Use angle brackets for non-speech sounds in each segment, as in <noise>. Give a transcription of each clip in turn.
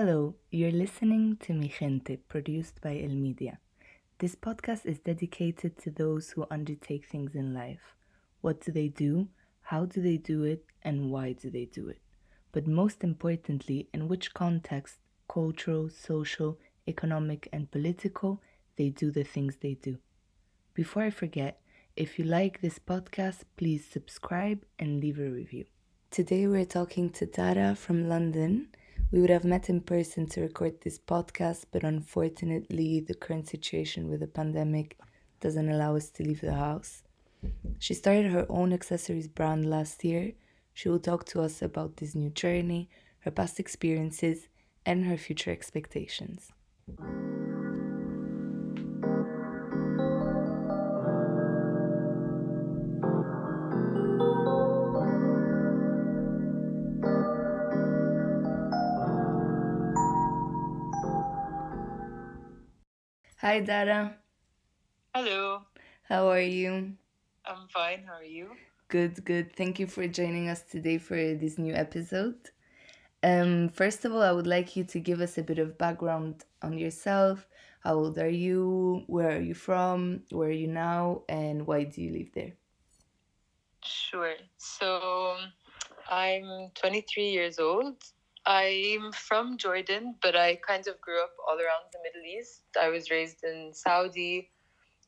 Hello, you're listening to Mi Gente, produced by El Media. This podcast is dedicated to those who undertake things in life. What do they do? How do they do it? And why do they do it? But most importantly, in which context, cultural, social, economic, and political, they do the things they do. Before I forget, if you like this podcast, please subscribe and leave a review. Today we're talking to Dara from London. We would have met in person to record this podcast, but unfortunately, the current situation with the pandemic doesn't allow us to leave the house. She started her own accessories brand last year. She will talk to us about this new journey, her past experiences, and her future expectations. Hi, Dara. Hello, How are you? I'm fine. How are you? Good, good. Thank you for joining us today for this new episode. Um, first of all, I would like you to give us a bit of background on yourself. How old are you? Where are you from? Where are you now? And why do you live there? Sure. So, I'm 23 years old. I'm from Jordan, but I kind of grew up all around the Middle East. I was raised in Saudi,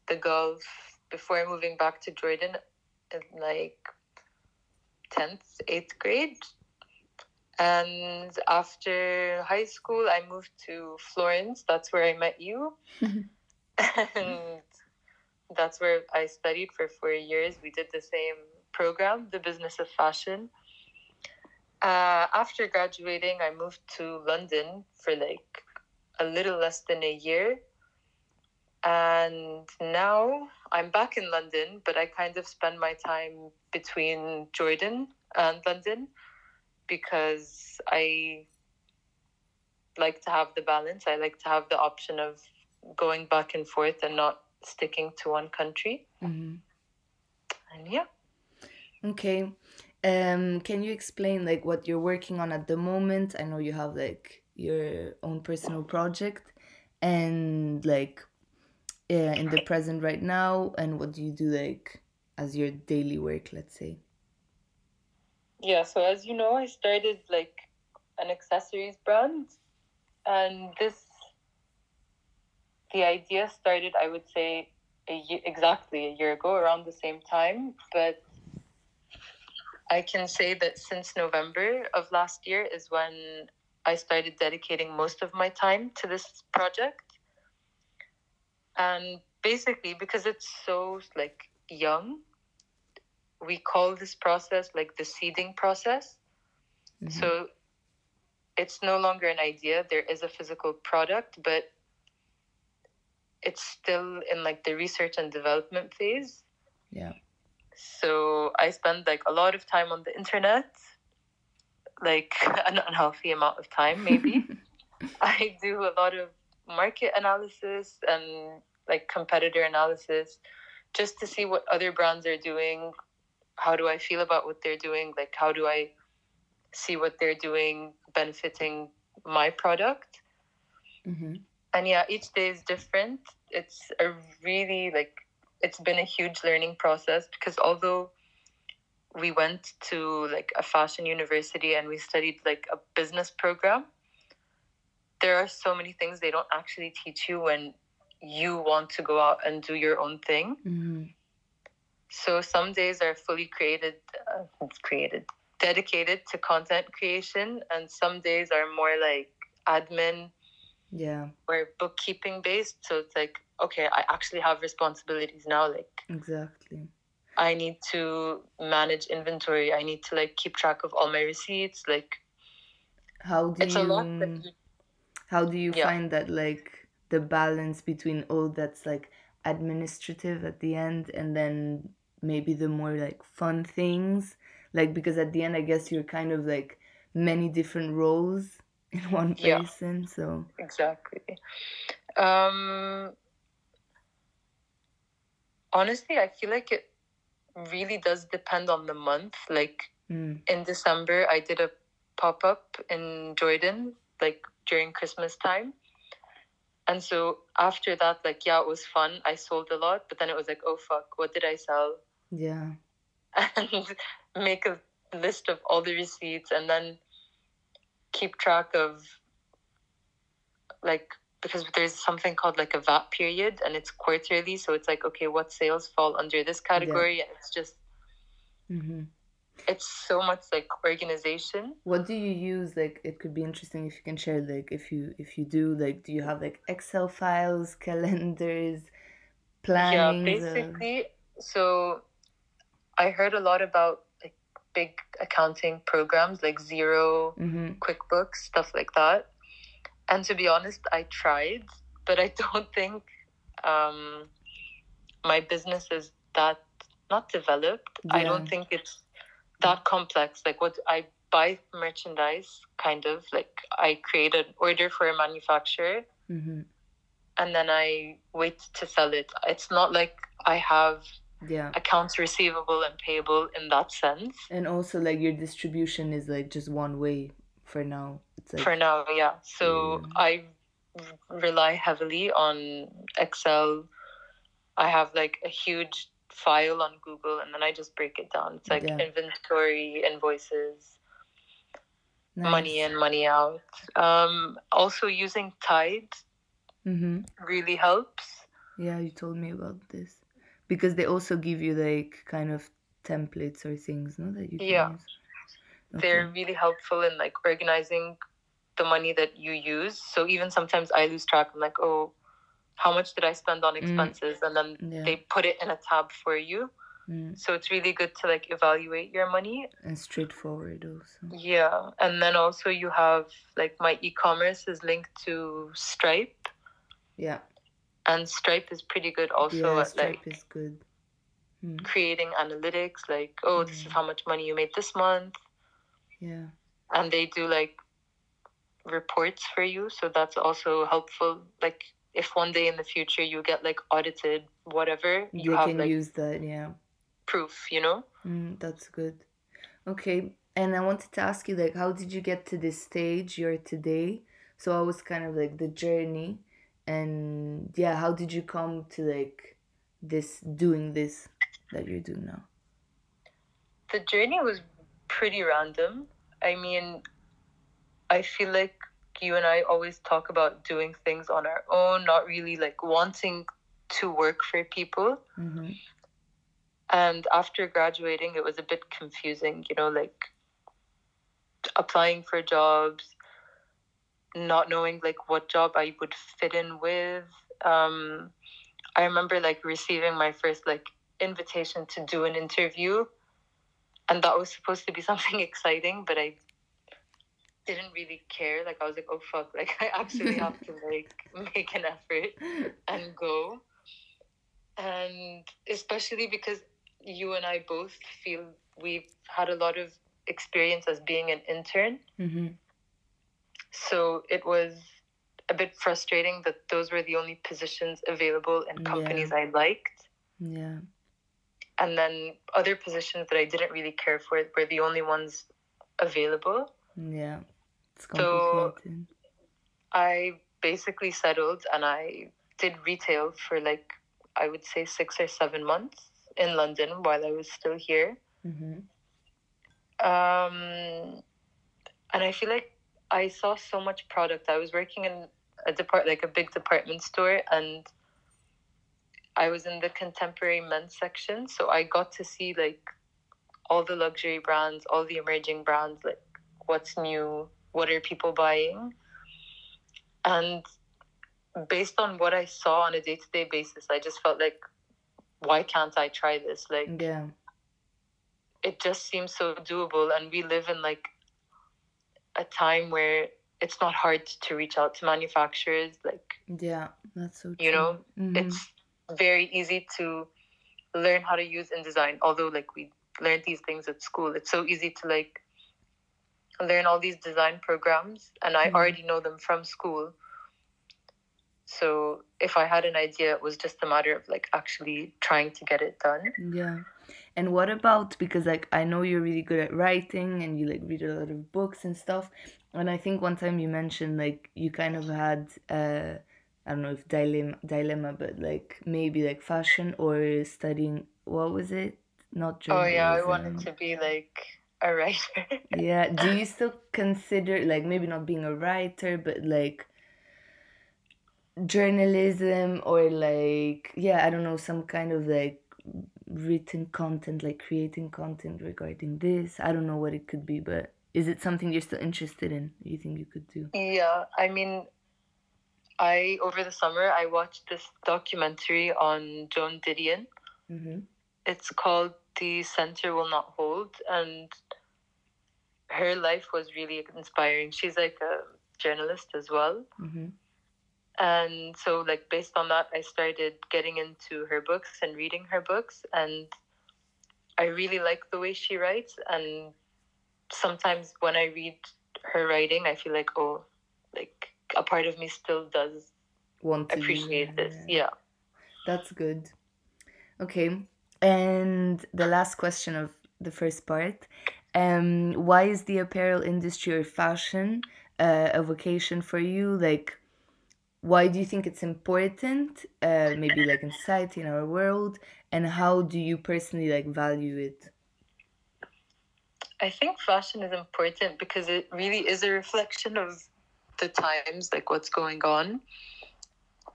the Gulf, before moving back to Jordan in like 10th, 8th grade. And after high school, I moved to Florence. That's where I met you. Mm-hmm. <laughs> and that's where I studied for four years. We did the same program, the business of fashion. Uh, after graduating, I moved to London for like a little less than a year. And now I'm back in London, but I kind of spend my time between Jordan and London because I like to have the balance. I like to have the option of going back and forth and not sticking to one country. hmm And yeah. Okay. Um, can you explain like what you're working on at the moment? I know you have like your own personal project and like uh, in the present right now, and what do you do like as your daily work, let's say? Yeah, so as you know, I started like an accessories brand, and this the idea started, I would say, a year, exactly a year ago, around the same time. But I can say that since November of last year is when I started dedicating most of my time to this project, and basically because it's so like young, we call this process like the seeding process. Mhm. So it's no longer an idea. There is a physical product, but it's still in like the research and development phase. Yeah. So I spend like a lot of time on the internet, like <laughs> an unhealthy amount of time, maybe. <laughs> I do a lot of market analysis and like competitor analysis just to see what other brands are doing. How do I feel about what they're doing? Like, how do I see what they're doing benefiting my product? hmm and yeah each day is different it's a really like it's been a huge learning process because although we went to like a fashion university and we studied like a business program there are so many things they don't actually teach you when you want to go out and do your own thing. Hmm so some days are fully created uh, created dedicated to content creation and some days are more like admin Yeah, or bookkeeping based. So it's like, okay, I actually have responsibilities now. Like exactly. I need to manage inventory. I need to like keep track of all my receipts. Like How do it's a lot that you you how do you yeah. find that like the balance between all that's like administrative at the end and then maybe the more like fun things like because at the end i guess you're kind of like many different roles <laughs> in one Yeah. person so Exactly. Um honestly I feel like it really does depend on the month. Like mm, in December I did a pop up in Jordan like during Christmas time. And so after that, like, yeah, it was fun. I sold a lot, but then it was like, oh fuck, what did I sell? Yeah. <laughs> And make a list of all the receipts and then keep track of like because there's something called like a VAT period and it's quarterly, so it's like okay, what sales fall under this category? And it's just Mm-hmm. it's so much like organization. What do you use? Like, it could be interesting if you can share. Like, if you if you do, like, do you have like Excel files, <laughs> calendars, plans? Yeah, basically. So I heard a lot about like big accounting programs like Xero, Mm-hmm. QuickBooks, stuff like that. And to be honest, I tried, but I <laughs> don't think um, my business is that not developed. I don't think it's that complex. Like what I buy merchandise, kind of like I create an order for a manufacturer Mm-hmm. and then I wait to sell it. It's not like I have Yeah. accounts receivable and payable in that sense. And also, like, your distribution is like just one way for now. It's like for now yeah so Yeah. i rely heavily on excel i have like a huge file on google and then i just break it down it's like Yeah. inventory invoices money in money out um also using tide Mm-hmm. really helps Yeah, you told me about this because they also give you like kind of templates or things, no, that you can Yeah. use. They're really helpful in like organizing the money that you use so even sometimes i lose track i'm like oh how much did i spend on expenses and then Yeah. they put it in a tab for you Mm. so it's really good to like evaluate your money And straightforward also. yeah and then also you have like my e-commerce is linked to stripe Yeah. and stripe is pretty good also yeah, at Stripe like is good. Mm. creating analytics like oh this is Mm. how much money you made this month Yeah. and they do like reports for you so that's also helpful like if one day in the future you get like audited whatever you they have can like use that. Yeah. proof you know Mm, that's good. Okay, and I wanted to ask you like how did you get to this stage you're today? So I was kind of like the journey and yeah, how did you come to like this doing this that you're doing now? the journey was pretty random. I mean, I feel like you and I always talk about doing things on our own, not really like wanting to work for people. Mm-hmm. And after graduating, it was a bit confusing, you know, like applying for jobs, not knowing like what job I would fit in with. Um, I remember like receiving my first like invitation to do an interview, and that was supposed to be <laughs> something exciting, but I didn't really care. Like I was like, oh fuck, like I actually have to <laughs> like make an effort and go. And especially because you and I both feel we've had a lot of experience as being an intern. Mm-hmm. So it was a bit frustrating that those were the only positions available in Yeah. companies I liked. Yeah. And then other positions that I didn't really care for were the only ones available. Yeah. It's So- I basically settled and I did retail for like, I would say six or seven months in London while I was still here. Mm-hmm. Um, and I feel like I saw so much product. I was working in a depart like a big department store, and I was in the contemporary men's section, so I got to see like all the luxury brands, all the emerging brands, like what's new, what are people buying, and based on what I saw on a day to day basis, I just felt like, why can't I try this? Like Yeah. it just seems so doable and we live in like a time where it's not hard to reach out to manufacturers like Yeah. That's so true. you know Mhm. it's very easy to learn how to use InDesign although like we learned these things at school it's so easy to like learn all these design programs and I Mhm. already know them from school so if I had an idea it was just a matter of like actually trying to get it done Yeah. And what about because like I know you're really good at writing and you like read a lot of books and stuff. And I think one time you mentioned like you kind of had uh I don't know if dilemma dilemma, but like maybe like fashion or studying what was it? Not journalism. Oh yeah, I wanted to be like a writer. <laughs> Yeah. Do you still consider like maybe not being a writer, but like journalism or like yeah, I don't know, some kind of like written content, like creating content regarding this. I don't know what it could be, but is it something you're still interested in? You think you could do? yeah, I mean, I over the summer I watched this documentary on Joan Didion. Mm-hmm. It's called "The Center Will Not Hold," and her life was really inspiring. She's like a journalist as well. Mm-hmm. and so like based on that i started getting into her books and reading her books and i really like the way she writes and sometimes when i read her writing i feel like oh like a part of me still does Want to appreciate this yeah That's good. Okay. And the last question of the first part. Um, why is the apparel industry or fashion uh, a vocation for you? Like, why do you think it's important? Uh, maybe like in society, in our world, and how do you personally like value it? i think fashion is important because it really is a reflection of the times like what's going on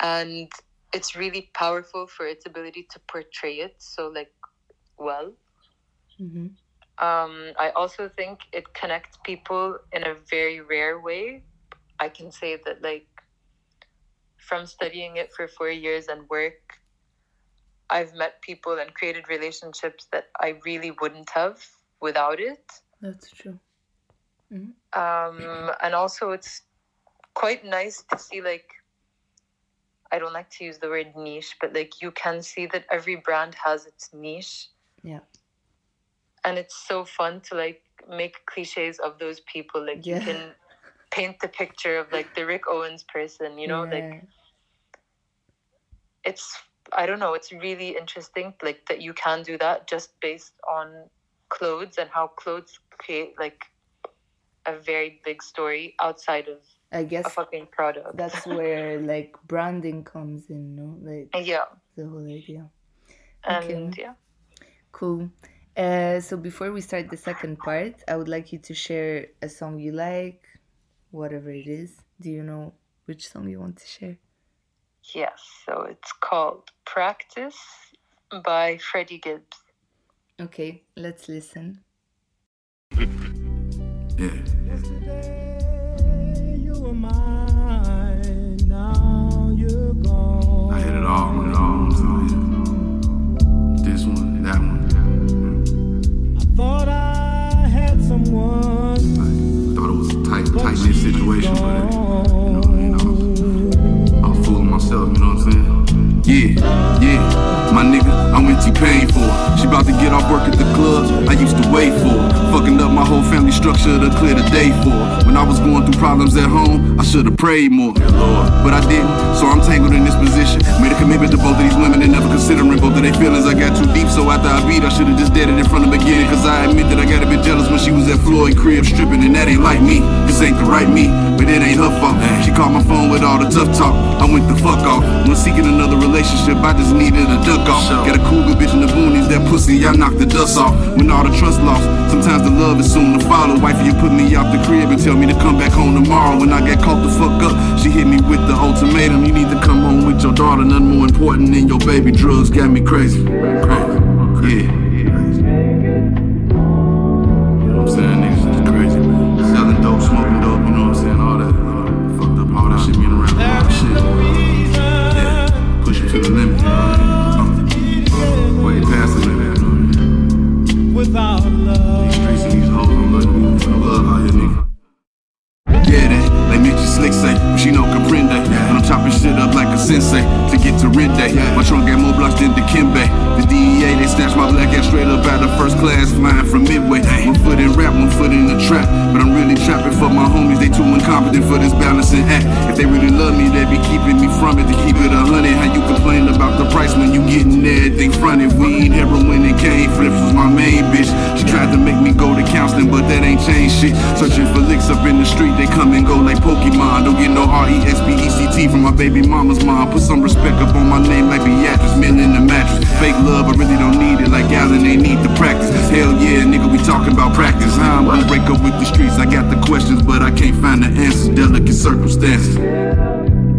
and it's really powerful for its ability to portray it so like well Mm-hmm. Um, I also think it connects people in a very rare way. I can say that, like, from studying it for four years and work, I've met people and created relationships that I really wouldn't have without it. That's true. Um, and also, it's quite nice to see, like, I don't like to use the word niche, but like, you can see that every brand has its niche. Yeah. and it's so fun to like make cliches of those people like Yeah. you can paint the picture of like the rick owens person you know like it's i don't know it's really interesting like that you can do that just based on clothes and how clothes create like a very big story outside of I a guess a fucking product that's where like branding comes in, no? Like yeah the whole idea. and Okay. yeah Cool. Uh, so before we start the second part, I would like you to share a song you like, whatever it is. Do you know which song you want to share? yes so it's called practice by freddie gibbs Okay, let's listen. Yeah. I hit it all, man. It all. So. This one, that one. I thought I had someone. Like, thought it was a tight, tight knit situation, but it, you know, you know, I'm fooling myself. You know what I'm saying? Yeah, yeah. My nigga, I'm for. She about to get off work at the club. I used to wait for. Fucking up my whole family structure to clear the day for. When I was going through problems at home, I should have prayed more. But I didn't, so I'm tangled in this position. Made a commitment to both of these women and never considering both of their feelings. I got too deep, so after I beat, I should have just did it in front of the beginning. Cause I admit that I got a bit jealous when she was at Floyd crib stripping, and that ain't like me. This ain't the right me, but it ain't her fault. Called my phone with all the tough talk. I went the fuck off. When seeking another relationship, I just needed a duck off. Got a cougar bitch in the boonies, that pussy, I knocked the dust off. When all the trust lost, sometimes the love is soon to follow. Wifey, you put me out the crib and tell me to come back home tomorrow. When I get caught the fuck up, she hit me with the ultimatum. You need to come home with your daughter, nothing more important than your baby. Drugs got me crazy. Crazy. Yeah.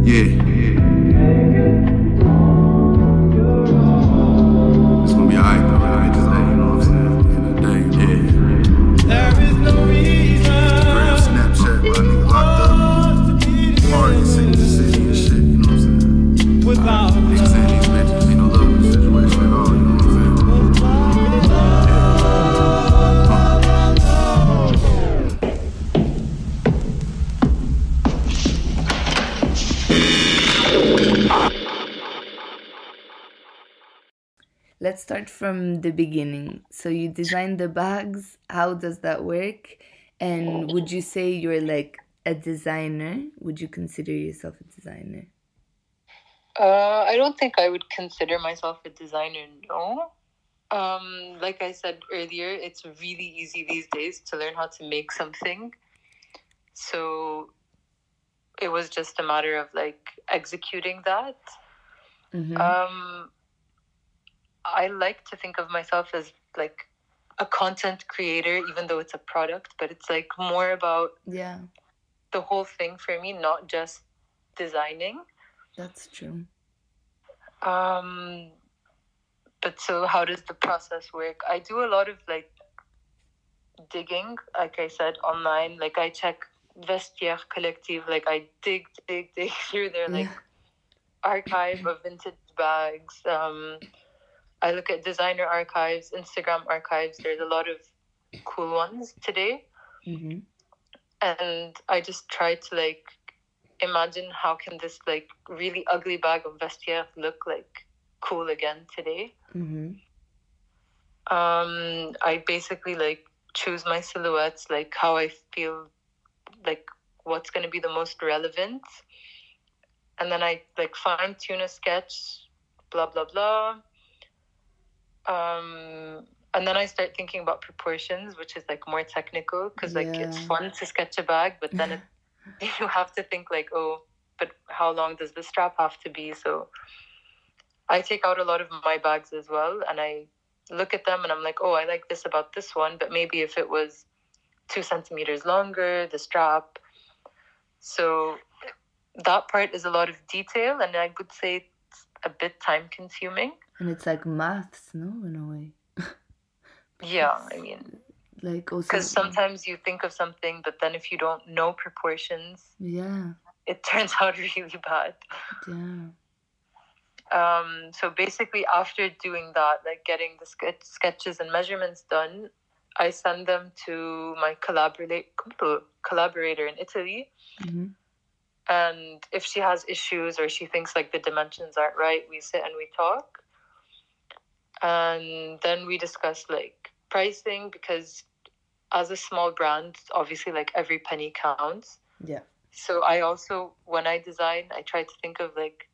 Yeah. From the beginning. So you design the bags. How does that work? And would you say you're like a designer? Would you consider yourself a designer? Uh, I don't think I would consider myself a designer, no. Um, like I said earlier, it's really easy these days to learn how to make something. So it was just a matter of like executing that. Mm-hmm. Um, I like to think of myself as like a content creator, even though it's a product, but it's like more about yeah, the whole thing for me, not just designing. that's true. Um, but so how does the process work? I do a lot of like digging, like I said, online. Like I check Vestiaire Collective, like I dig, dig, dig <laughs> through their like Yeah. archive of vintage bags. Um, I look at designer archives, Instagram archives. There's a lot of cool ones today. Mm-hmm. and I just try to like imagine how can this like really ugly bag of vestiaire look like cool again today. Mm-hmm. Um, I basically like choose my silhouettes, like how I feel, like what's gonna be the most relevant, and then I like fine tune a sketch, blah blah blah. Um, and then I start thinking about proportions, which is like more technical because like it's fun to sketch a bag, but then it, <laughs> <laughs> you have to think like, oh, but how long does the strap have to be? So I take out a lot of my bags as well, and I look at them and I'm like, oh, I like this about this one, but maybe if it was two centimeters longer, the strap. So that part is a lot of detail, and I would say it's a bit time consuming. And it's like maths, no, in a way. <laughs> Yeah, I mean, Like also because sometimes you think of something, but then if you don't know proportions, Yeah, it turns <laughs> out really bad. yeah. Um, so basically, after doing that, like getting the sketch, sketches and measurements done, I send them to my collaborate, collaborator in Italy. Mm-hmm. And if she has issues or she thinks like the dimensions aren't right, we sit and we talk. And then we discuss like pricing because as a small brand, obviously like every penny counts. Yeah. So I also, when I design, I try to think of like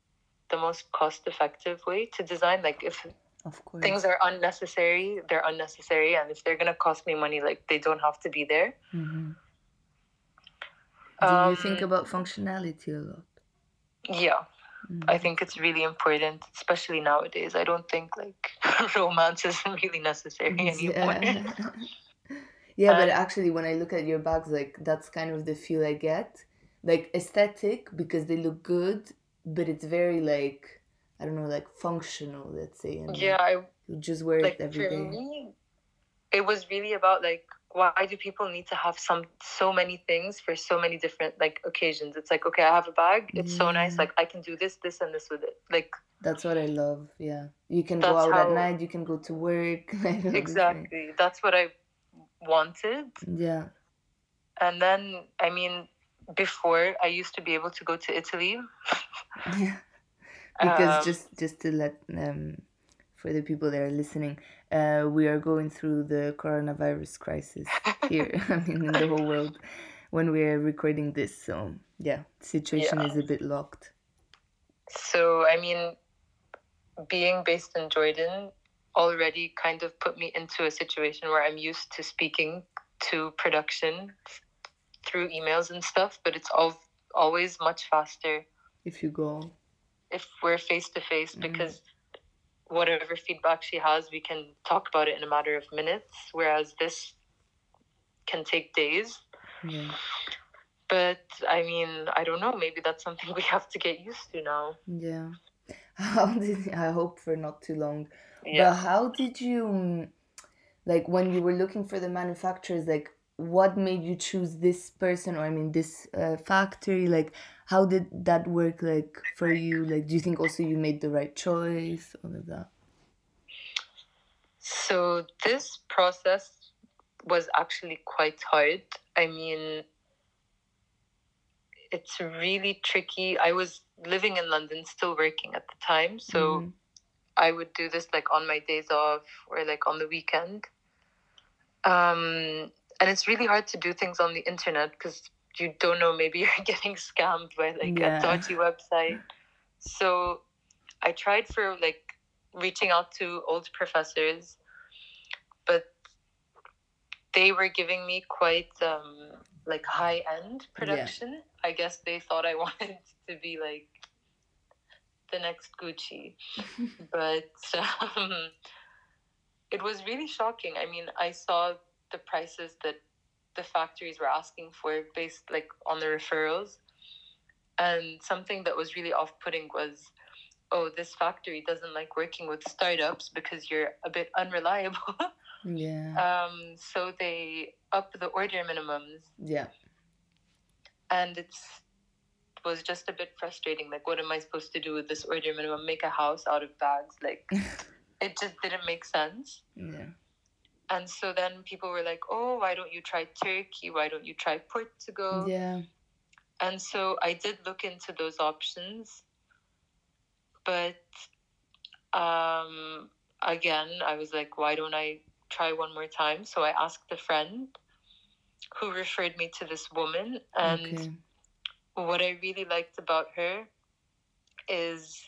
the most cost effective way to design. Like if Of course. things are unnecessary, they're unnecessary. And if they're going to cost me money, like they don't have to be there. hmm Do you think Um, about functionality a lot? Yeah. Mhm. I think it's really important, especially nowadays. I don't think like <laughs> romance is really necessary anymore. Yeah. <laughs> yeah, but actually, when I look at your bags, like that's kind of the feel I get. Like aesthetic because they look good, but it's very like I don't know, like functional. Let's say. And Yeah, I you just wear like it every for day. me, it was really about like why do people need to have some so many things for so many different like occasions? It's like okay, I have a bag. It's so nice. Like I can do this, this, and this with it. Like That's what I love. Yeah, you can go out at night. You can go to work. <laughs> exactly, that's what I wanted. Yeah. And then I mean, before I used to be able to go to Italy. <laughs> Yeah. <laughs> Because Um, just just to let um for the people that are listening, uh, we are going through the coronavirus crisis here. <laughs> I mean, in the whole world when we are recording this. So yeah, situation Yeah. is a bit locked. So, I mean, being based in Jordan already kind of put me into a situation where I'm used to speaking to production through emails and stuff, but it's all always much faster If you go, if we're face to face Mhm. because whatever feedback she has, we can talk about it in a matter of minutes, whereas this can take days. yeah, But I mean, I don't know, maybe that's something <laughs> we have to get used to now. yeah. <laughs> How did I hope for not too long? Yeah. But how did you, mm, like, when you were looking for the manufacturers, like, what made you choose this person or I mean this uh, factory? Like, how did that work? Like for you? Like, do you think also you made the right choice? All of that. So this process was actually quite hard. I mean, it's really tricky. I was living in London, still working at the time, so Mhm. I would do this like on my days off or like on the weekend. Um, and it's really hard to do things on the internet because you don't know. Maybe <laughs> you're getting scammed by like Yeah. a dodgy website. So I tried for like reaching out to old professors, but they were giving me quite um, like high end production. yeah. I guess they thought I <laughs> wanted to be like the next Gucci, <laughs> but um, it was really shocking. I mean, I saw the prices that the factories were asking for based like on the referrals, and something that was really off putting was. Oh, this factory doesn't like working with startups because you're a bit unreliable. <laughs> Yeah. um, so they up the order minimums Yeah. and it's it was just a bit frustrating like what am i supposed to do with this order minimum make a house out of bags like <laughs> it just didn't make sense Yeah. And so then people were like oh why don't you try turkey? Why don't you try portugal? Yeah. and so i did look into those options. But um again i was like why don't i try one more time? So i asked a friend who referred me to this woman. And okay. what I really liked about her is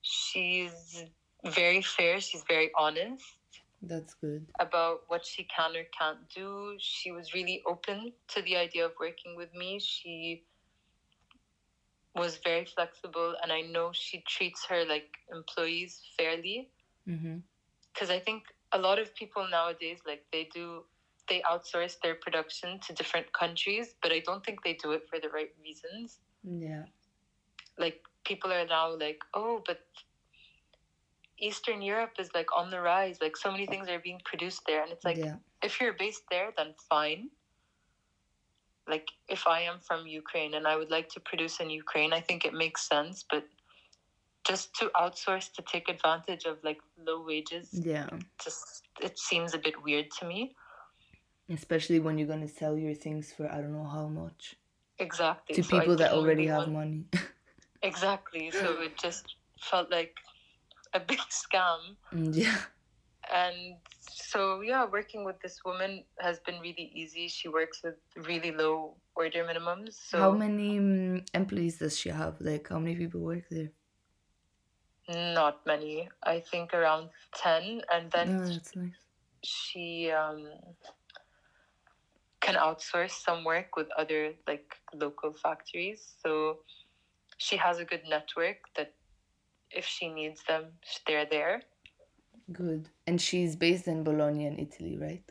she's very fair, she's very honest That's good. about what she can or can't do. She was really open to the idea of working with me. She was very flexible, and I know she treats her like employees fairly Mm-hmm. because I think a lot of people nowadays like they do they outsource their production to different countries, but I don't think they do it for the right reasons. Yeah. like people are now like oh but eastern europe is like on the rise like so many things are being produced there and it's like yeah. if you're based there then fine like if i am from ukraine and i would like to produce in ukraine i think it makes sense but just to outsource to take advantage of like low wages Yeah. just it seems a bit weird to me Especially when you're gonna sell your things for I don't know how much exactly to So people that already have money. <laughs> exactly so it just felt like a big <laughs> scam Mm, yeah. and so yeah working with this woman has been really easy she works with really low order minimums so how many um, employees does she have? Like how many people work there? not many i think around 10 and then Oh, that's nice. she um, can outsource some work with other like local factories so she has a good network that if she needs them they're there Good. And she's based in Bologna in Italy, right?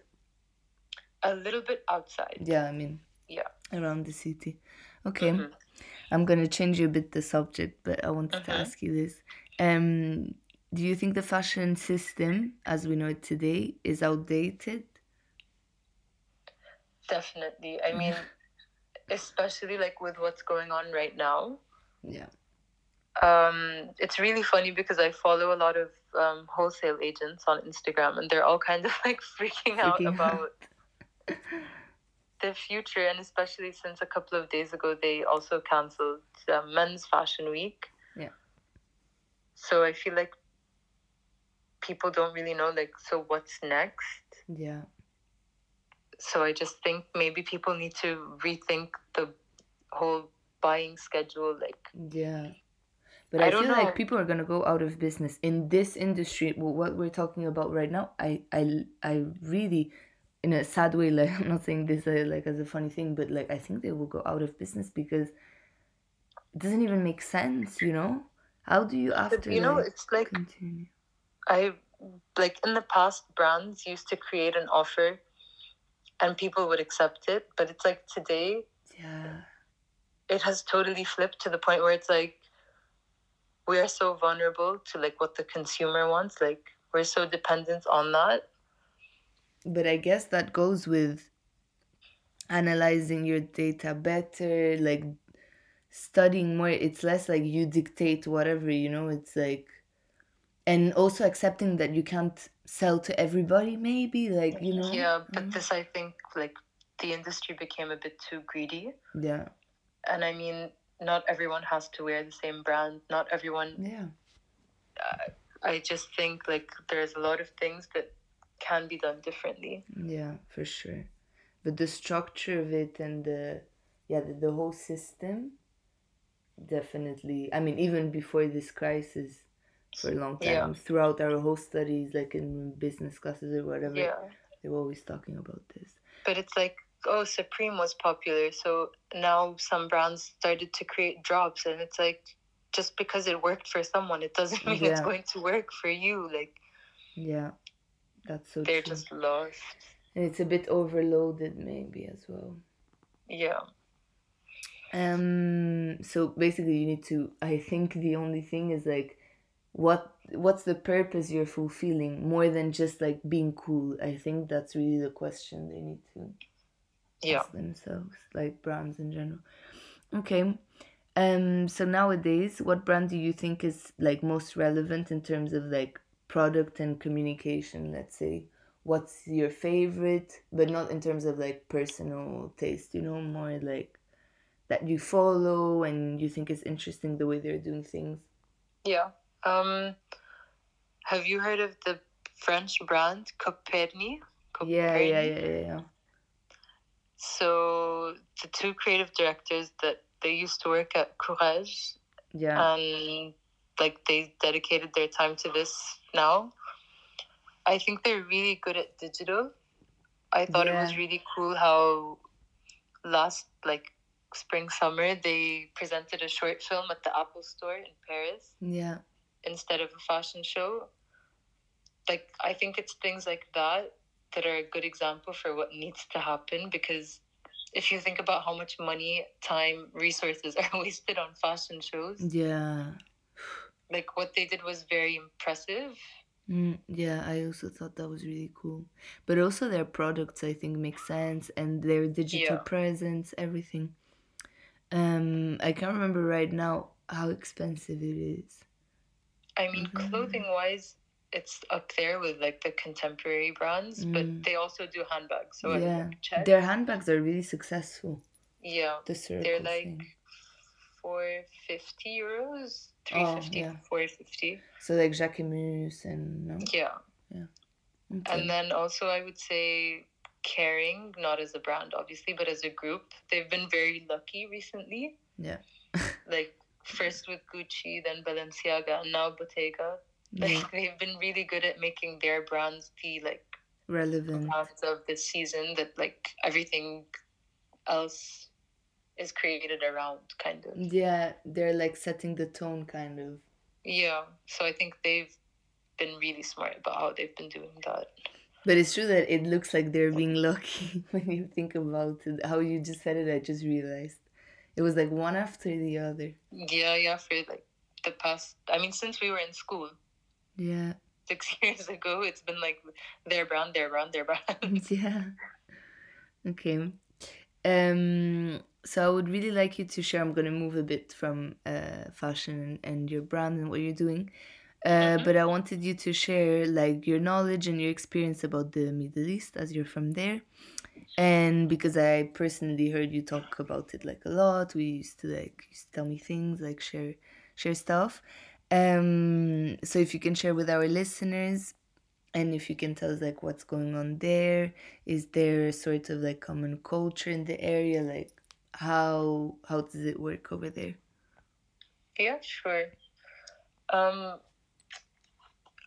a little bit outside Yeah, I mean yeah around the city. Okay. Mhm. I'm gonna change you a bit the subject, but I wanted to Mhm. ask you this. Um, do you think the fashion system, as we know it today, is outdated? definitely i mean <laughs> especially like with what's going on right now Yeah. Um, it's really funny because I follow a lot of um, wholesale agents on Instagram, and they're all kind of <laughs> like freaking, out Freaking out. about the future, and especially since a couple of days ago they also cancelled uh, Men's Fashion Week. Yeah. So I feel like people don't really know like so what's next. Yeah. So I just think maybe people need to rethink the whole buying schedule. Like Yeah. But I I, don't feel know. like people are gonna go out of business in this industry. What we're talking about right now, I, I, I really, in a sad way, <laughs> like I'm not saying this uh, like as a funny thing, but like I think they will go out of business because it doesn't even make sense. You know, how do you after you know, like, it's like continue? I like in the past brands used to create an offer and people would accept it, but it's like today Yeah. it has totally flipped to the point where it's like we are so vulnerable to like what the consumer wants like we're so dependent on that but I guess that goes with analyzing your data better, like studying more. It's less like you dictate whatever, you know, it's like, and also accepting that you can't sell to everybody, maybe, like, you know. yeah but Mm. this i think like the industry became a bit too greedy Yeah, and i mean not everyone has to wear the same brand not everyone yeah, uh, i just think like there's a lot of things that can be done differently yeah, for sure. But the structure of it and the, yeah, the, the whole system, definitely. I mean, even before this crisis, for a long time, Yeah. throughout our whole studies, like in business classes or whatever, yeah they were always talking about this. but it's like oh supreme was popular so now some brands started to create drops and it's like just because it worked for someone it doesn't <laughs> mean it's going to work for you like Yeah, that's so they're true. just lost And it's a bit overloaded, maybe as well. yeah Um. So basically, you need to. I think the only thing is like, what what's the purpose you're fulfilling more than just like being cool. I think that's really the question they need to yeah themselves, like brands in general. Okay. Um. So nowadays, what brand do you think is like most relevant in terms of like product and communication? Let's say, what's your favorite, but not in terms of like personal taste. You know, more like that you follow and you think is interesting the way they're doing things. yeah um have you heard of the french brand coperni Yeah, yeah, yeah, yeah, yeah. So the two creative directors that they used to work at Courrèges Yeah, and like they dedicated their time to this now. I think they're really good at digital. I thought it was really cool how last like spring summer they presented a short film at the Apple store in Paris yeah, instead of a fashion show. Like I think it's things like that that are a good example for what needs to happen because if you think about how much money, time, resources <laughs> are wasted on fashion shows, yeah. like what they did was very impressive. Mm, yeah, I also thought that was really cool. But also their products, I think, make sense, and their digital Yeah. presence, everything. Um, I can't remember right now how expensive it is. I mean, Mhm. clothing wise, it's up there with like the contemporary brands, Mm. but they also do handbags. So yeah, check. their handbags are really successful. yeah, The they're like thing. 450 euros, Oh, 350, yeah. 450. So like Jacquemus and no. Yeah. Okay. And then also, I would say Kering, not as a brand, obviously, but as a group, they've been very lucky recently. Yeah. <laughs> like first with Gucci, then Balenciaga, and now Bottega. Like yeah, <laughs> they've been really good at making their brands the like relevant. brands of the season that like everything else is created around, kind of. Yeah, they're like setting the tone, kind of. Yeah. So I think they've been really smart about how they've been doing that. But it's true that it looks like they're being lucky <laughs> when you think about it. How you just said it, I just realized. It was like one after the other. Yeah, yeah, for like the past, I mean, since we were in school Yeah. six <laughs> years ago, it's been like their brand, their brand, their brand. <laughs> yeah. Okay. Um so I would really like you to share I'm gonna move a bit from uh fashion and, and your brand and what you're doing. Uh, Mhm. but I wanted you to share like your knowledge and your experience about the Middle East as you're from there. And because I personally heard you talk about it like a lot, we used to like used to tell me things, like share share stuff. Um, so if you can share with our listeners, and if you can tell us like what's going on there, is there sort of like common culture in the area? Like how how does it work over there? Yeah, sure. Um,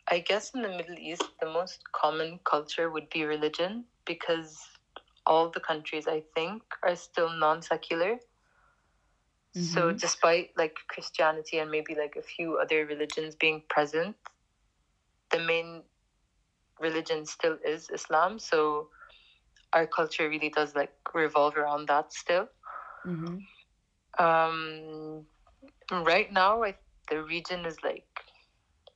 I guess in the Middle East, the most common culture would be religion because all the countries, I think, are still non secular. So, Mhm. despite like Christianity and maybe like a few other religions being present, the main religion still is Islam. So, our culture really does like revolve around that still. Mm-hmm. Um, right now, I, the region is like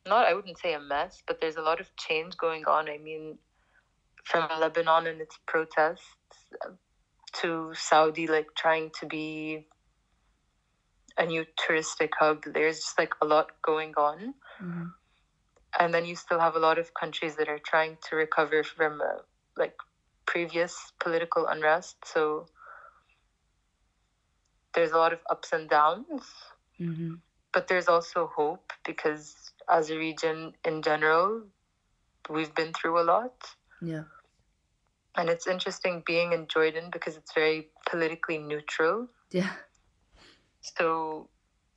not, I wouldn't say a mess, but there's a lot of change going on. I mean, from Lebanon and its protests to Saudi, like trying to be a new touristic hub, there's just like a lot going on. Mm-hmm. And then you still have a lot of countries that are trying to recover from uh, like previous political unrest. So there's a lot of ups and downs. Mm-hmm. but there's also hope because as a region in general we've been through a lot Yeah. and it's interesting being in jordan because it's very politically neutral Yeah. So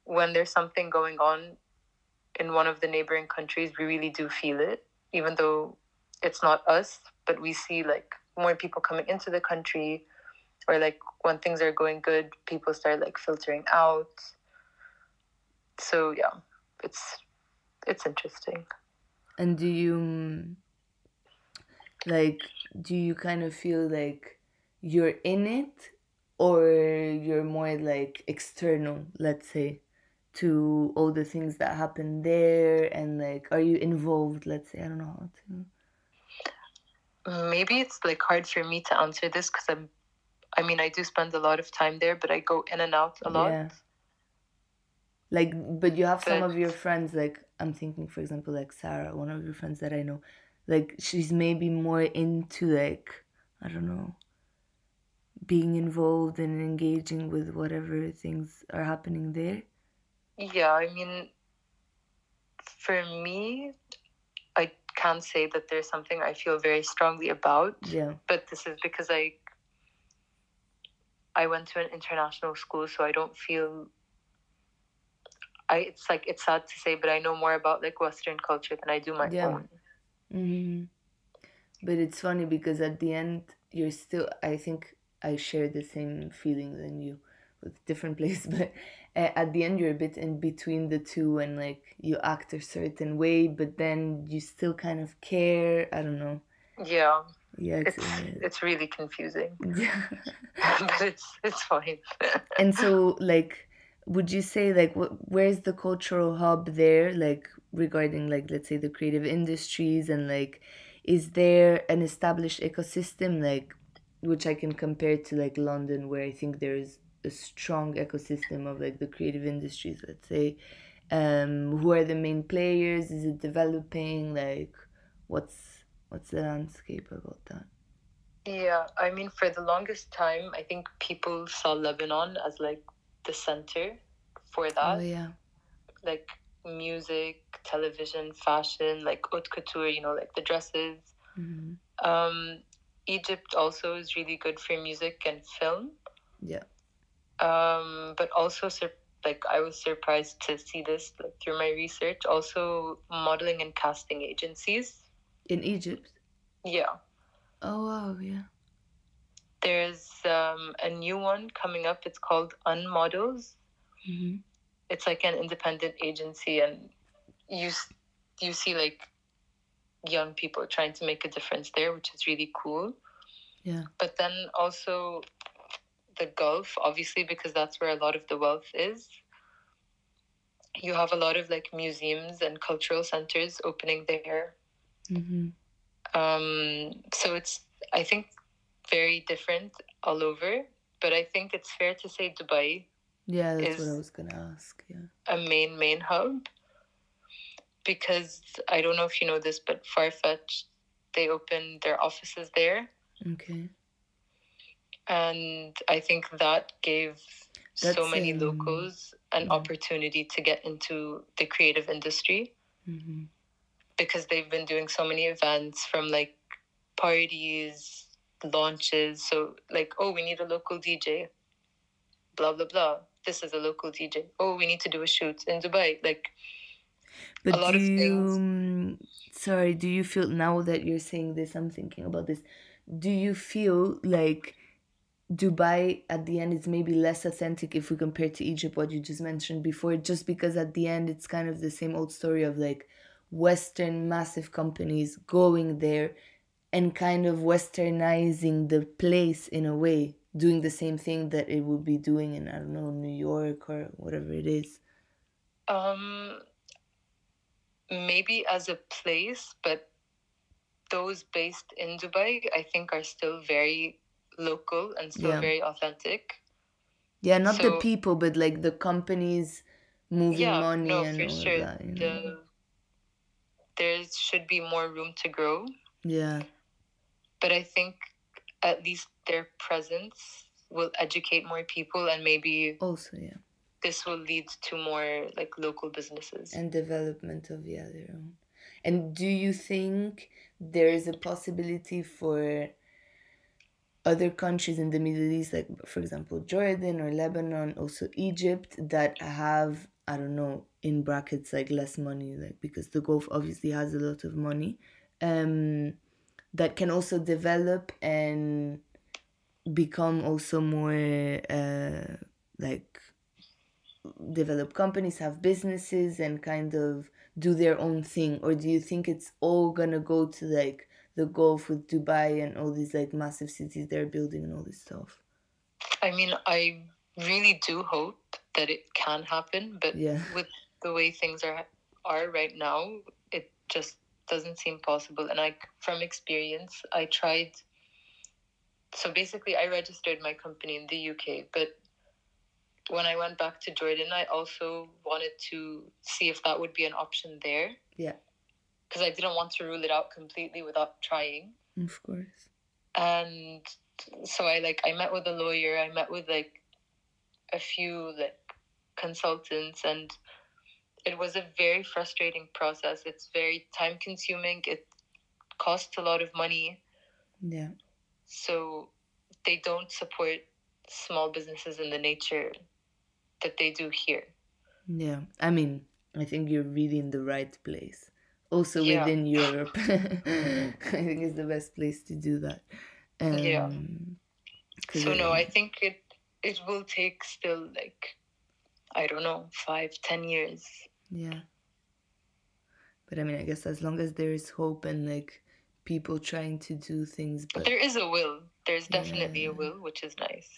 when there's something going on in one of the neighboring countries we really do feel it even though it's not us but we see like more people coming into the country or like when things are going good people start like filtering out. So yeah it's it's interesting. And do you mm, like do you kind of feel like you're in it or you're more like external, let's say, to all the things that happen there and like are you involved, let's say, I don't know how to maybe it's like hard for me to answer this because i'm i mean i do spend a lot of time there but i go in and out a lot Yeah. like but you have some of your friends like I'm thinking for example like Sarah, one of your friends that I know, like she's maybe more into like I don't know being involved and engaging with whatever things are happening there. yeah i mean for me i can't say that there's something i feel very strongly about Yeah. but this is because i i went to an international school so i don't feel i it's like it's sad to say but i know more about like western culture than i do my Yeah. own hmm But it's funny because at the end, you're still. I think I share the same feeling than you, with different <laughs> place. But uh, at the end, you're a bit in between the two, and like you act a certain way, but then you still kind of care. I don't know. yeah Yeah, it's, it's it's really confusing <laughs> yeah. <laughs> but it's it's fine and so, like, would you say like wh- where's the cultural hub there? Like regarding like let's say the creative industries and like, is there an established ecosystem like which I can compare to like London, where I think there's a strong ecosystem of like the creative industries, let's say. Um, who are the main players? Is it developing? Like, what's what's the landscape about that? Yeah, I mean, for the longest time, I think people saw Lebanon as like the center for that, oh yeah, like music, television, fashion, like haute couture, you know, like the dresses. hmm Um, Egypt also is really good for music and film. yeah, Um, but also, sur- like, I was surprised to see this like through my research. Also, modeling and casting agencies. in Egypt. Yeah. Oh wow, yeah. There's um, a new one coming up. It's called Unmodels. hmm it's like an independent agency and you you see like young people trying to make a difference there which is really cool Yeah. but then also the gulf obviously because that's where a lot of the wealth is you have a lot of like museums and cultural centers opening there hmm um, so it's i think very different all over but i think it's fair to say dubai Yeah, that's what I was gonna ask. Yeah. a main main hub because I don't know if you know this, but Farfetch they opened their offices there, Okay. and I think that gave so many um, locals an yeah. opportunity to get into the creative industry hmm because they've been doing so many events from like parties, launches. So like, oh, we need a local DJ. Blah blah blah. This is a local DJ. Oh, we need to do a shoot in Dubai. Like, But A lot do of things- um, sorry, do you feel now that you're saying this, I'm thinking about this. Do you feel like Dubai at the end is maybe less authentic if we compare to Egypt, what you just mentioned before, just because at the end it's kind of the same old story of like Western massive companies going there and kind of westernizing the place in a way, doing the same thing that it would be doing in, I don't know, New York or whatever it is. um, maybe as a place, but those based in Dubai, I think, are still very local and still Yeah. very authentic. Yeah, not the people, but like the companies moving yeah, money no, and for all sure. that. You know? The, there should be more room to grow, Yeah, but I think at least their presence will educate more people, and maybe also yeah, this will lead to more like local businesses. and development of their own. And do you think there is a possibility for other countries in the Middle East, like for example Jordan or Lebanon, also Egypt, that have I don't know in brackets like less money, like because the Gulf obviously has a lot of money, um, that can also develop and become also more uh, like develop companies, have businesses, and kind of do their own thing, or do you think it's all gonna go to like the Gulf with Dubai and all these like massive cities they're building and all this stuff? I mean, I really do hope that it can happen, but Yeah. <laughs> with the way things are are right now, it just doesn't seem possible. And like from experience, I tried. So basically, I registered my company in the UK, but when I went back to Jordan, I also wanted to see if that would be an option there. Yeah. Because I didn't want to rule it out completely without trying Of course. and so i like i met with a lawyer i met with like a few like consultants and it was a very frustrating process it's very time consuming it costs a lot of money Yeah. so they don't support small businesses in the nature that they do here Yeah. I mean, I think you're really in the right place. Also Yeah. within Europe. <laughs> I think it's the best place to do that. Um, Yeah. so no i think it it will take still like i don't know five ten years Yeah. But I mean, I guess as long as there is hope and like people trying to do things, but but there is a will there's definitely Yeah. a will which is nice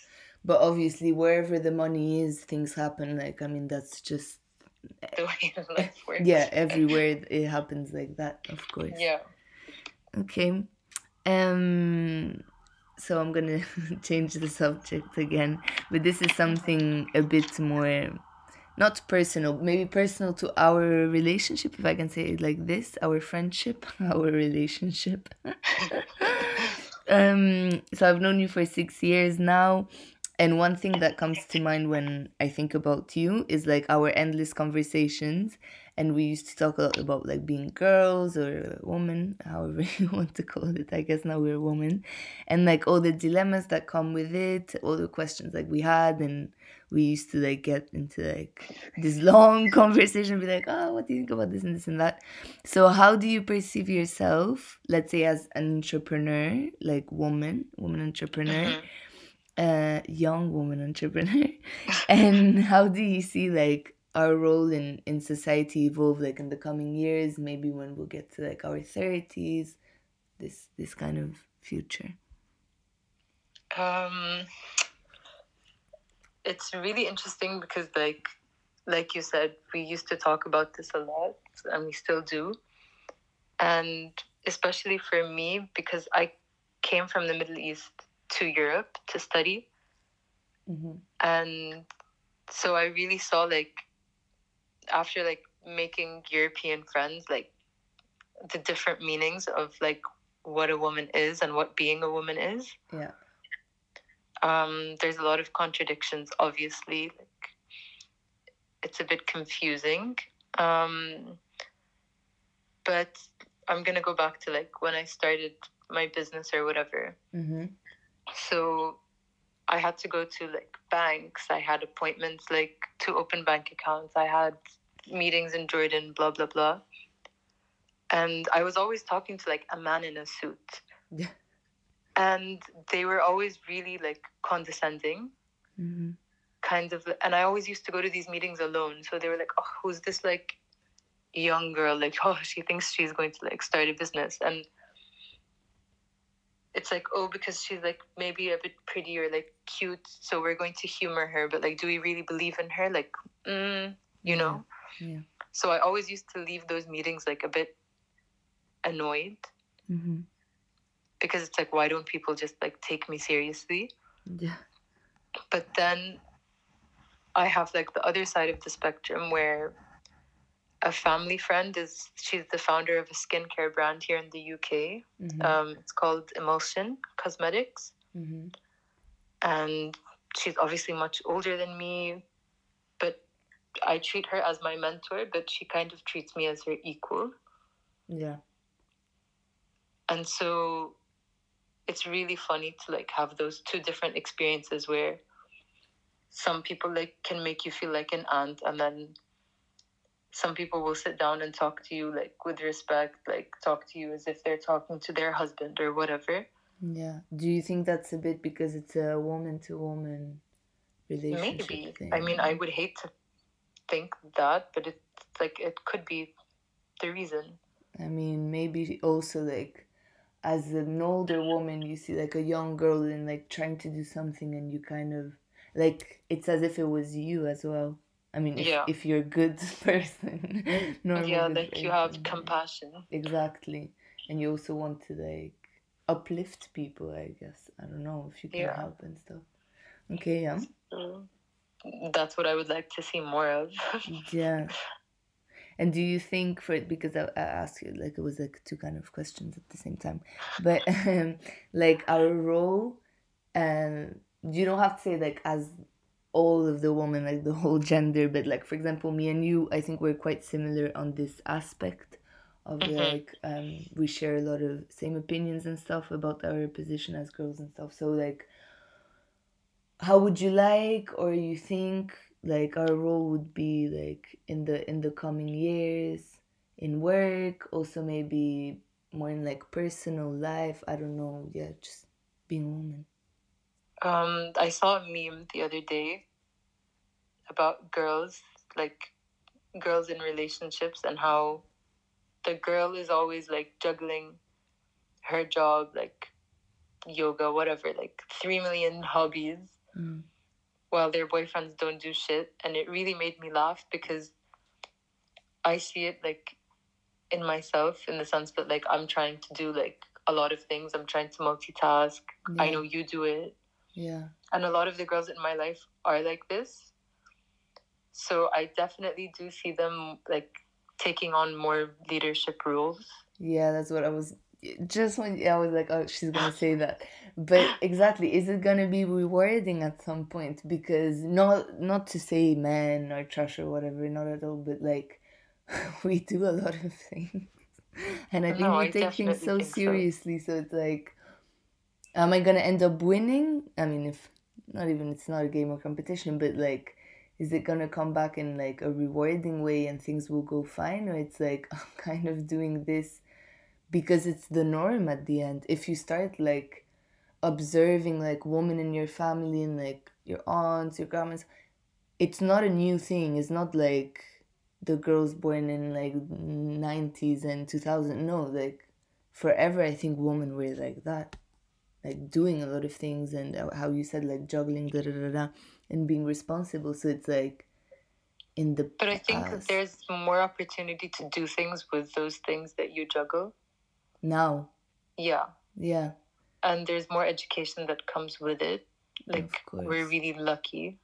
but obviously wherever the money is, things happen. Like I mean, that's just <laughs> the way life <laughs> works. yeah, <laughs> everywhere it- it happens like that. Of course. Yeah. Okay. Um so I'm gonna change the subject again. But this is something a bit more not personal, maybe personal to our relationship, if I can say it like this, our friendship, our relationship. um so I've known you for six years now. And one thing that comes to mind when I think about you is like our endless conversations. And we used to talk a lot about like being girls or women <laughs> however you want to call it. I guess now we're women. And like all the dilemmas that come with it all the questions like we had. And we used to like get into like this long <laughs> conversation be like oh what do you think about this and this and that? So how do you perceive yourself let's say as an entrepreneur like woman woman entrepreneur? Mhm. Uh young woman entrepreneur. <laughs> And how do you see like our role in in society evolve like in the coming years? Maybe when we'll get to like our 30s this this kind of future. Um, it's really interesting because, like, like you said, we used to talk about this a lot, and we still do. And especially for me, because I came from the Middle East to Europe to study, mm-hmm. and so I really saw like after like making European friends, like the different meanings of like what a woman is and what being a woman is. yeah Um, there's a lot of contradictions, obviously. Like, it's a bit confusing. Um, but I'm gonna go back to like when I started my business or whatever. Mm-hmm. So I had to go to like banks. I had appointments like to open bank accounts. I had meetings in Jordan, blah blah blah. And I was always talking to like a man in a suit. Yeah. And they were always really like condescending, Mm-hmm. kind of. And I always used to go to these meetings alone. So they were like, "Oh, who's this like young girl? Like, <laughs> oh, she thinks she's going to like start a business." And it's like, oh, because she's like maybe a bit pretty or like cute, so we're going to humor her. But like, do we really believe in her? Like, mm, you know. Yeah. So I always used to leave those meetings like a bit annoyed Mm-hmm. because it's like, why don't people just like take me seriously? Yeah. But then I have like the other side of the spectrum where a family friend is she's the founder of a skincare brand here in the UK. Mm-hmm. Um, it's called Emulsion Cosmetics, mm-hmm. and she's obviously much older than me, but I treat her as my mentor, but she kind of treats me as her equal. Yeah. and so it's really funny to like have those two different experiences where some people like can make you feel like an aunt and then some people will sit down and talk to you like with respect like talk to you as if they're talking to their husband or whatever Yeah. Do you think that's a bit because it's a woman to woman relationship maybe thing? i mean i would hate to think that but it's like it could be the reason I mean, maybe also like as an older woman, you see like a young girl and like trying to do something, and you kind of like it's as if it was you as well. I mean, if, Yeah. if you're a good <laughs> person, <laughs> normal yeah like you have compassion exactly, and you also want to like uplift people. I guess I don't know if you can Yeah. help and stuff. Okay, yeah, So that's what i would like to see more of <laughs> yeah. And do you think for it because I, I asked you like it was like two kind of questions at the same time, but um, like our role, um, you don't have to say like as all of the women like the whole gender, but like for example, me and you, I think we're quite similar on this aspect of Mhm. like um we share a lot of same opinions and stuff about our position as girls and stuff. So like, how would you like or you think like our role would be like in the in the coming years in work also maybe more in like personal life i don't know yeah just being a woman Um, I saw a meme the other day about girls, like girls in relationships, and how the girl is always like juggling her job, like yoga, whatever, like three million hobbies, Mm. while their boyfriends don't do shit. And it really made me laugh because I see it like in myself in the sense that like I'm trying to do like a lot of things. I'm trying to multitask. I know you do it yeah. And a lot of the girls in my life are like this. So i definitely do see them like taking on more leadership roles. Yeah that's what i was just when i was like oh she's gonna say that. But <laughs> exactly is it gonna be rewarding at some point? Because not not to say men or trash or whatever not at all but like <laughs> we do a lot of things. And i think No, we I take things so think so. seriously so it's like am i gonna end up winning? I mean if not even it's not a game or competition but like is it gonna come back in like a rewarding way and things will go fine? Or it's like <laughs> i'm kind of doing this because it's the norm at the end. If you start like observing like women in your family and like your aunts your grandmas it's not a new thing. It's not like the girls born in like 90s and 2000 no like forever i think women were like that like doing a lot of things and uh, how you said like juggling da da da da and being responsible. So it's like in the but i think there's more opportunity to do things with those things that you juggle. Now. Yeah. Yeah. And there's more education that comes with it. Like we're really lucky.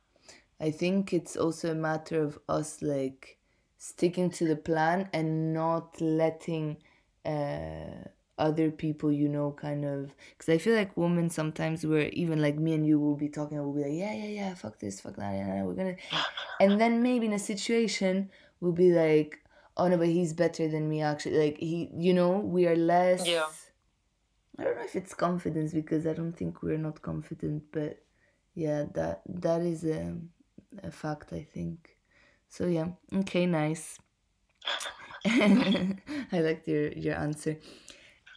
I think it's also a matter of us like sticking to the plan and not letting uh, other people you know kind of because i feel like women sometimes we're even like me and you will be talking and we'll be like yeah yeah yeah fuck this fuck that yeah, we're gonna <sighs> and then maybe in a situation we'll be like oh no but he's better than me actually like he you know we are less Yeah. i don't know if it's confidence because i don't think we're not confident but yeah that that is a, a fact i think. So yeah okay nice. <laughs> <laughs> I liked your your answer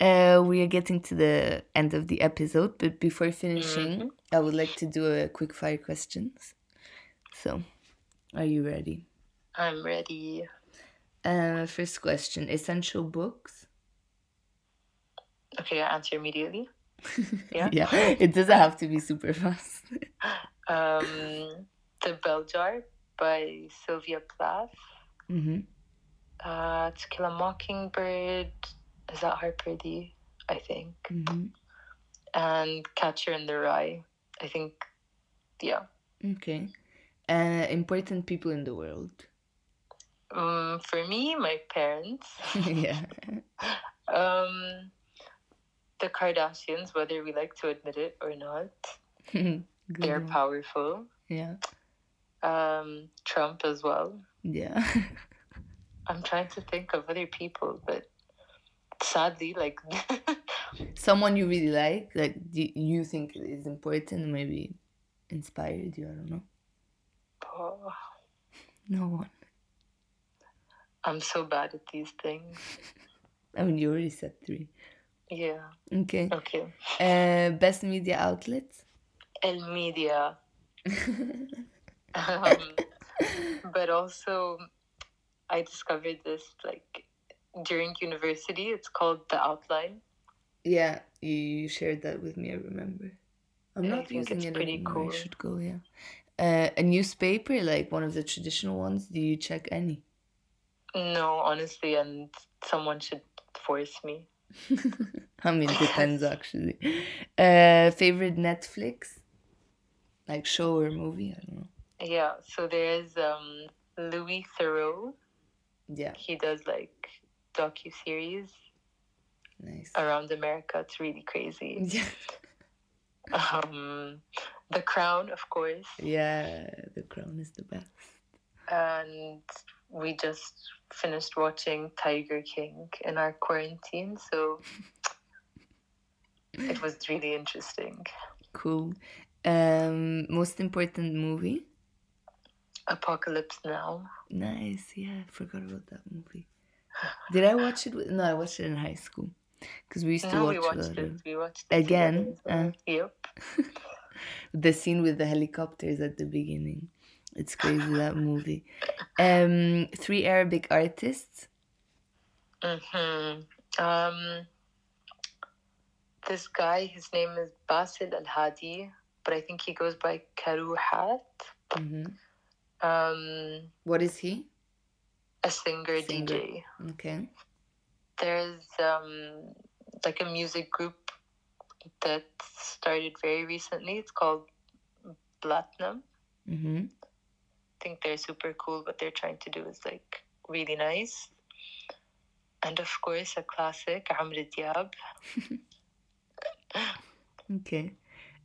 uh, we are getting to the end of the episode but before finishing i would like to do a quick fire questions so are you ready I'm ready. uh, first question essential books Okay, I answer immediately. <laughs> Yeah. yeah it doesn't have to be super fast Um, the Bell Jar by Sylvia Plath. hmm Uh, To Kill a Mockingbird. Is that Harper? I think. hmm And Catcher in the Rye. I think. Yeah. okay uh, important people in the world Um, for me, my parents. <laughs> yeah <laughs> Um, the Kardashians, whether we like to admit it or not, <laughs> they're one. powerful. yeah Um, Trump as well. yeah I'm trying to think of other people, but sadly, like, <laughs> someone you really like like you think is important maybe inspired you i don't know oh, no one I'm so bad at these things. <laughs> i mean you already said three Yeah. okay Okay. uh, best media outlets El media. <laughs> um, but also, I discovered this like during university. It's called the outline. yeah you, you shared that with me i remember i'm not using it anymore cool. i should go yeah uh, a newspaper like one of the traditional ones do you check any No, honestly, and someone should force me. <laughs> I mean, it <laughs> depends actually. Uh, favorite Netflix, like show or movie? I don't know. Yeah. So there's um Louis Theroux. Yeah, He does like docu series nice. around America. It's really crazy. Yeah, Um, The Crown, of course, yeah. The Crown is the best. and we just finished watching Tiger King in our quarantine, so it was really interesting. Cool. Um, most important movie? Apocalypse Now. Nice. Yeah, I forgot about that movie. Did I watch it? With, no, I watched it in high school because we used to No, watch we a watched lot it. We watched it Again? together as well. Uh. Yep. <laughs> the scene with the helicopters at the beginning. It's crazy that movie. Um, three Arabic artists. hmm Um, this guy, his name is Basil Al Hadi, but I think he goes by Karuhat. hmm Um, What is he? A singer, Singer. DJ. Okay. There's um, like a music group that started very recently. It's called Platinum. Mm-hmm. I think they're super cool. What they're trying to do is like really nice. And of course, a classic, Amr Diab. <laughs> Okay.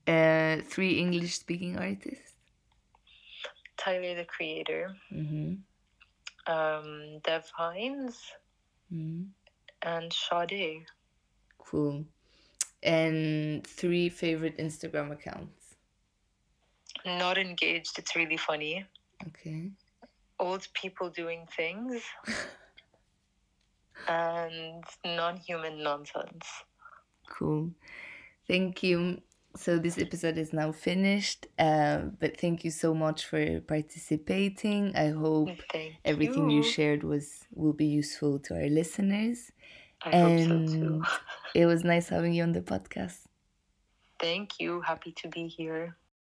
Uh, three English speaking artists. Tyler the Creator, Mm-hmm. Um, Dev Hynes, mm and Sade. Cool. And three favorite Instagram accounts. Not engaged, it's really funny. Okay. Old people doing things, <laughs> and non human nonsense. Cool. Thank you. So this episode is now finished. Uh, but thank you so much for participating. I hope Thank everything you you. shared was will be useful to our listeners. I hope so And too. it was nice having you on the podcast. Thank you. Happy to be here.